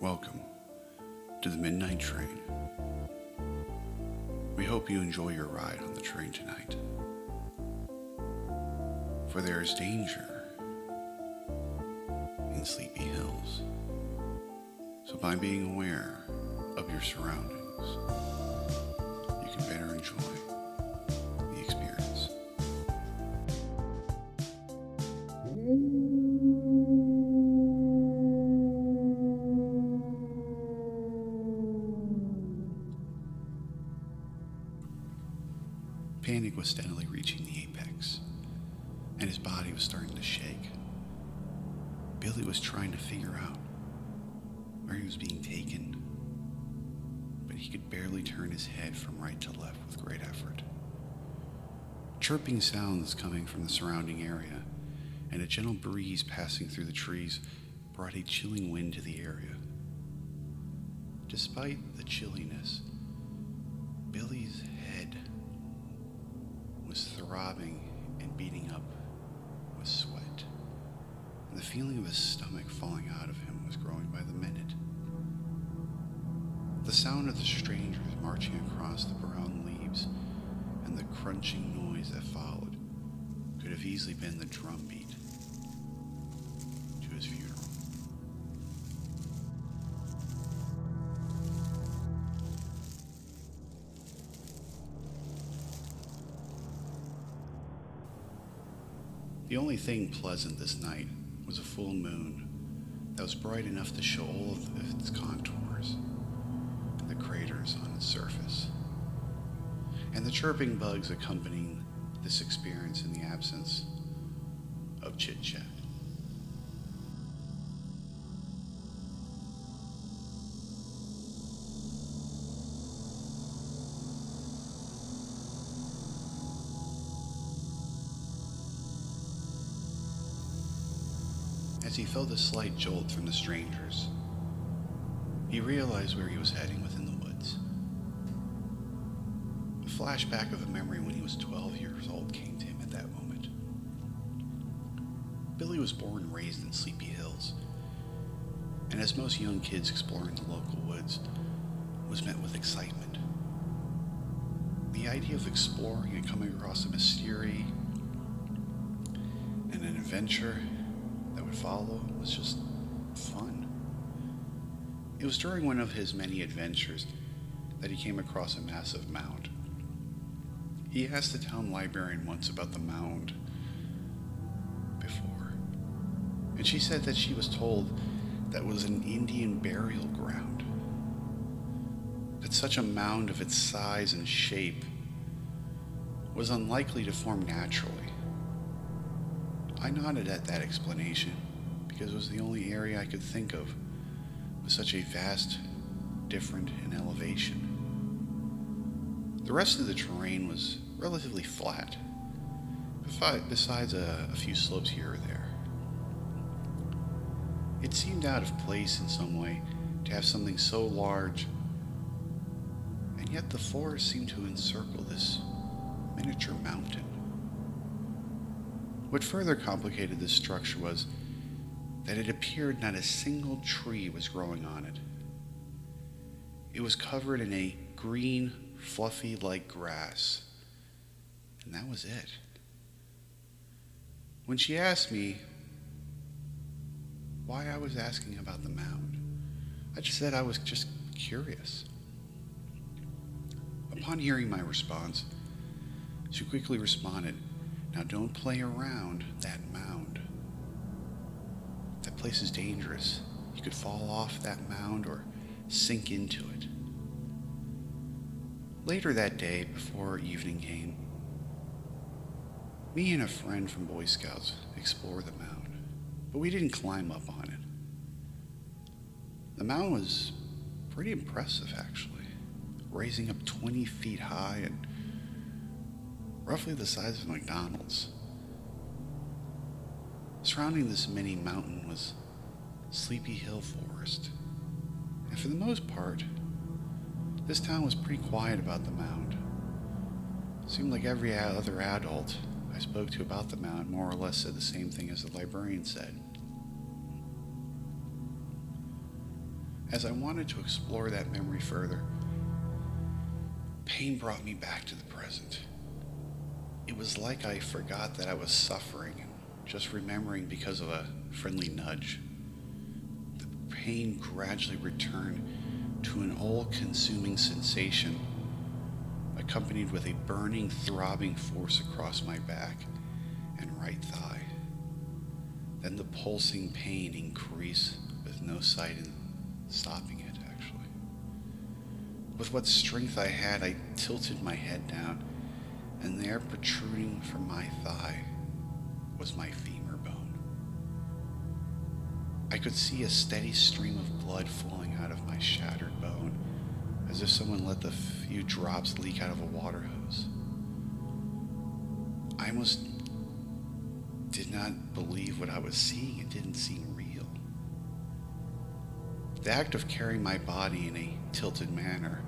Welcome to the Midnight Train. We hope you enjoy your ride on the train tonight. For there is danger in Sleepy Hills. So, by being aware of your surroundings, you can better enjoy Was steadily reaching the apex, and his body was starting to shake. Billy was trying to figure out where he was being taken, but he could barely turn his head from right to left with great effort. Chirping sounds coming from the surrounding area and a gentle breeze passing through the trees brought a chilling wind to the area. Despite the chilliness, Billy's head was throbbing and beating up with sweat, and the feeling of his stomach falling out of him was growing by the minute. The sound of the strangers marching across the brown leaves and the crunching noise that followed could have easily been the drumbeat The only thing pleasant this night was a full moon that was bright enough to show all of its contours and the craters on its surface, and the chirping bugs accompanying this experience in the absence of chit chat. As he felt a slight jolt from the strangers, he realized where he was heading within the woods. A flashback of a memory when he was 12 years old came to him at that moment. Billy was born and raised in Sleepy Hills, and as most young kids exploring the local woods, was met with excitement. The idea of exploring and coming across a mystery and an adventure follow was just fun. It was during one of his many adventures that he came across a massive mound. He asked the town librarian once about the mound before, and she said that she was told that was an Indian burial ground. That such a mound of its size and shape was unlikely to form naturally. I nodded at that explanation because it was the only area I could think of with such a vast difference in elevation. The rest of the terrain was relatively flat, besides a, a few slopes here or there. It seemed out of place in some way to have something so large, and yet the forest seemed to encircle this miniature mountain. What further complicated this structure was that it appeared not a single tree was growing on it. It was covered in a green, fluffy like grass, and that was it. When she asked me why I was asking about the mound, I just said I was just curious. Upon hearing my response, she quickly responded, Now don't play around that mound. That place is dangerous. You could fall off that mound or sink into it. Later that day, before evening came, me and a friend from Boy Scouts explored the mound, but we didn't climb up on it. The mound was pretty impressive, actually, raising up 20 feet high and roughly the size of McDonald's. Surrounding this mini mountain was Sleepy Hill Forest, and for the most part, this town was pretty quiet about the mound. It seemed like every other adult I spoke to about the mound more or less said the same thing as the librarian said. As I wanted to explore that memory further, pain brought me back to the present. It was like I forgot that I was suffering just remembering because of a friendly nudge. The pain gradually returned to an all consuming sensation, accompanied with a burning, throbbing force across my back and right thigh. Then the pulsing pain increased with no sight in stopping it, actually. With what strength I had, I tilted my head down, and there, protruding from my thigh, was my femur bone. I could see a steady stream of blood flowing out of my shattered bone, as if someone let the few drops leak out of a water hose. I almost did not believe what I was seeing. It didn't seem real. The act of carrying my body in a tilted manner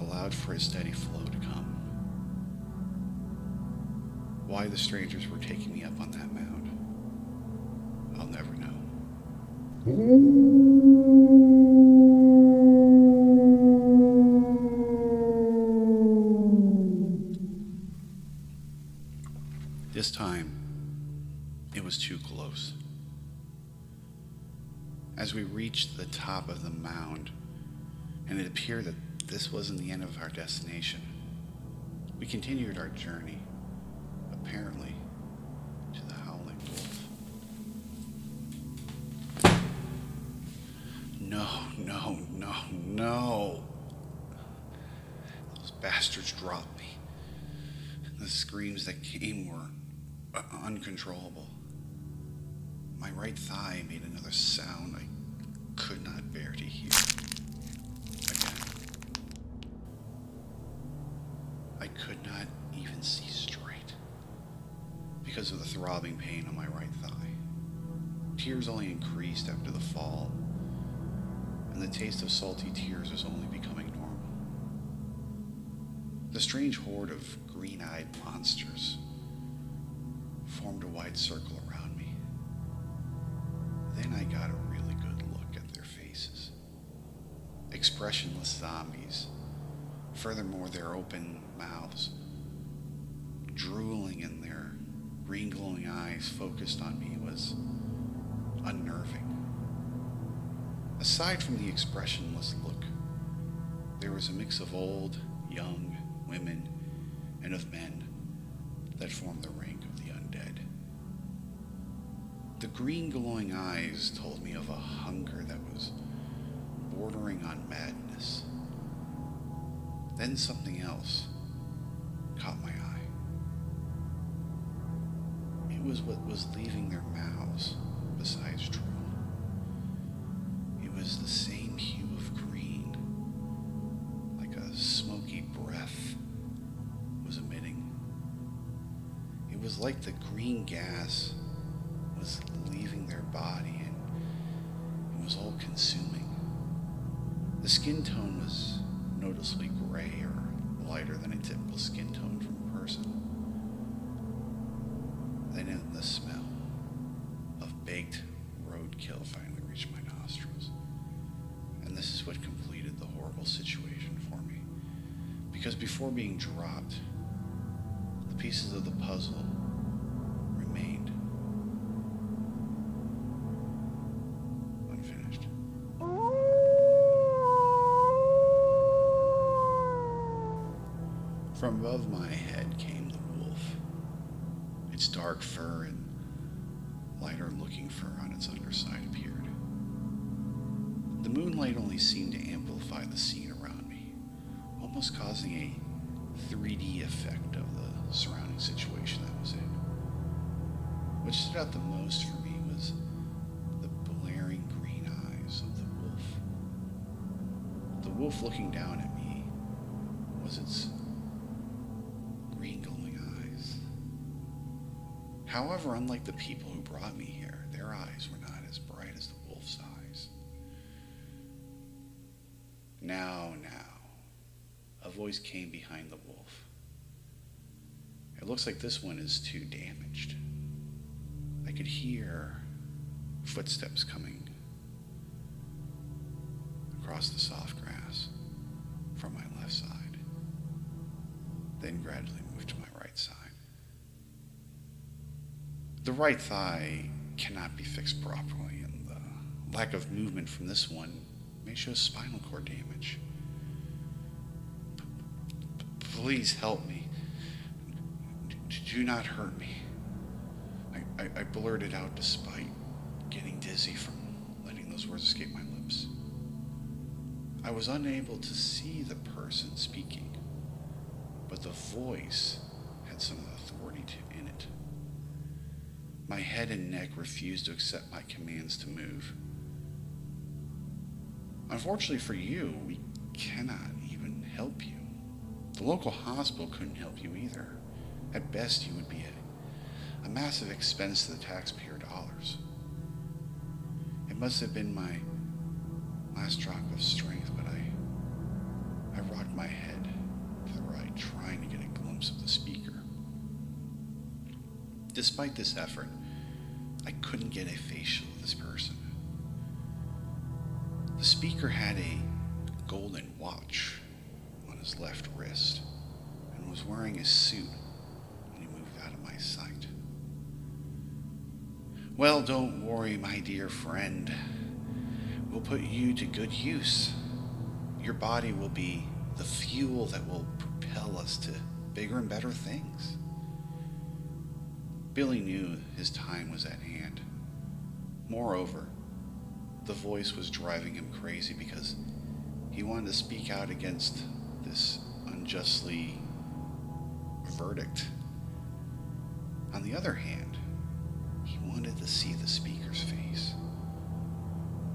allowed for a steady flow to come. Why the strangers were taking me up on that mound, I'll never know. This time, it was too close. As we reached the top of the mound, and it appeared that this wasn't the end of our destination, we continued our journey, apparently, to the Howling Wolf. No, no, no, no. Those bastards dropped me. The screams that came were uncontrollable. My right thigh made another sound I could not bear to hear. Not even see straight because of the throbbing pain on my right thigh. Tears only increased after the fall, and the taste of salty tears was only becoming normal. The strange horde of green eyed monsters formed a wide circle around me. Then I got a really good look at their faces. Expressionless zombies. Furthermore, their open mouths, drooling in their green glowing eyes focused on me was unnerving. Aside from the expressionless look, there was a mix of old, young, women, and of men that formed the rank of the undead. The green glowing eyes told me of a hunger that was bordering on madness. Then something else caught my eye. It was what was leaving their mouths besides drool. It was the same hue of green, like a smoky breath was emitting. It was like the green gas was leaving their body and it was all consuming. The skin tone was noticeably gray or lighter than a typical skin tone from a person. Then the smell of baked roadkill finally reached my nostrils. And this is what completed the horrible situation for me. Because before being dropped, the pieces of the puzzle From above my head came the wolf. Its dark fur and lighter looking fur on its underside appeared. The moonlight only seemed to amplify the scene around me, almost causing a 3D effect of the surrounding situation I was in. What stood out the most for me was the blaring green eyes of the wolf. The wolf looking down at me was its However, unlike the people who brought me here, their eyes were not as bright as the wolf's eyes. Now, now, a voice came behind the wolf. It looks like this one is too damaged. I could hear footsteps coming across the soft grass from my left side, then gradually moved to my right side. The right thigh cannot be fixed properly, and the lack of movement from this one may show spinal cord damage. Please help me. Do not hurt me. I, I, I blurted out despite getting dizzy from letting those words escape my lips. I was unable to see the person speaking, but the voice had some authority in it. My head and neck refused to accept my commands to move. Unfortunately for you, we cannot even help you. The local hospital couldn't help you either. At best, you would be a, a massive expense to the taxpayer dollars. It must have been my last drop of strength, but I, I rocked my head to the right, trying to get a glimpse of the speaker. Despite this effort, I couldn't get a facial of this person. The speaker had a golden watch on his left wrist and was wearing a suit when he moved out of my sight. Well, don't worry, my dear friend. We'll put you to good use. Your body will be the fuel that will propel us to bigger and better things. Billy knew his time was at hand. Moreover, the voice was driving him crazy because he wanted to speak out against this unjustly verdict. On the other hand, he wanted to see the speaker's face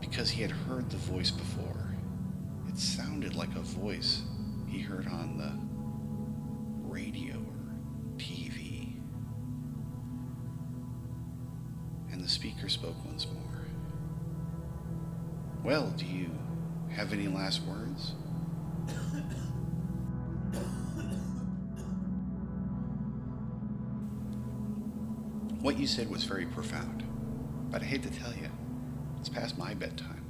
because he had heard the voice before. It sounded like a voice he heard on the radio the speaker spoke once more. Well, do you have any last words? what you said was very profound, but I hate to tell you, it's past my bedtime.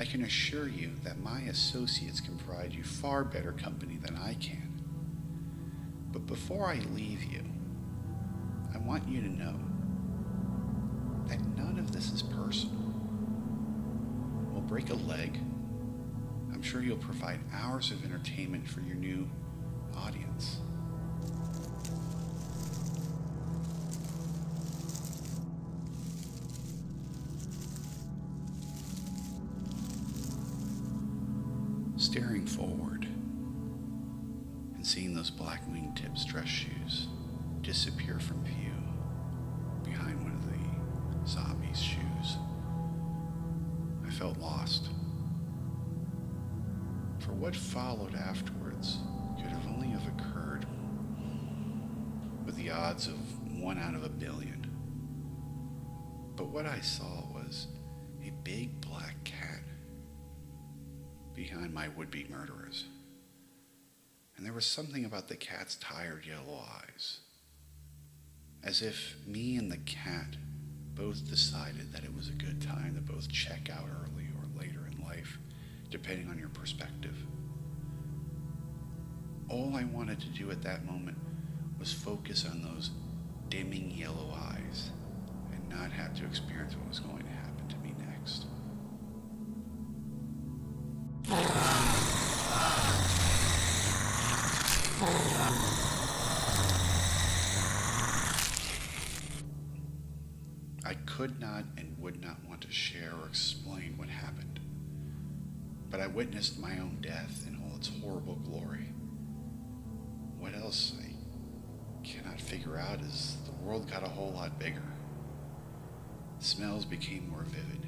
I can assure you that my associates can provide you far better company than I can. But before I leave you, I want you to know that none of this is personal. We'll break a leg. I'm sure you'll provide hours of entertainment for your new audience. Staring forward and seeing those black wingtips dress shoes disappear from view zombie's shoes, I felt lost. For what followed afterwards could have only have occurred with the odds of one out of a billion. But what I saw was a big black cat behind my would-be murderers. And there was something about the cat's tired yellow eyes. As if me and the cat both decided that it was a good time to both check out early or later in life, depending on your perspective. All I wanted to do at that moment was focus on those dimming yellow eyes and not have to experience what was going to happen to me next. I could not and would not want to share or explain what happened, but I witnessed my own death in all its horrible glory. What else I cannot figure out is the world got a whole lot bigger. Smells became more vivid.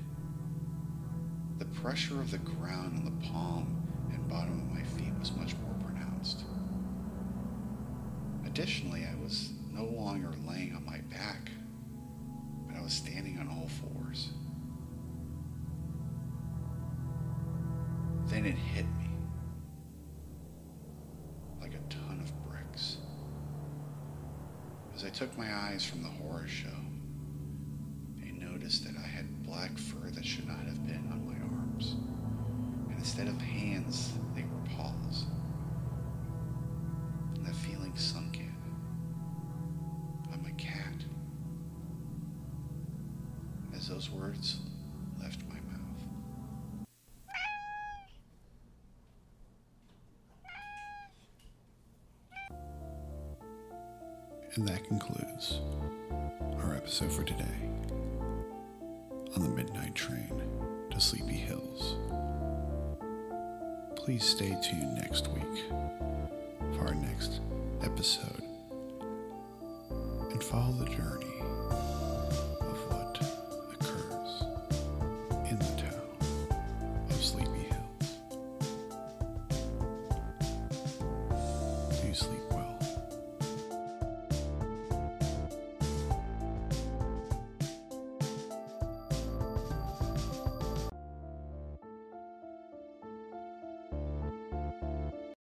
The pressure of the ground on the palm and bottom of my feet was much more pronounced. Additionally, I was no longer Then it hit me like a ton of bricks. As I took my eyes from the horror show, And that concludes our episode for today on the midnight train to Sleepy Hills. Please stay tuned next week for our next episode and follow the journey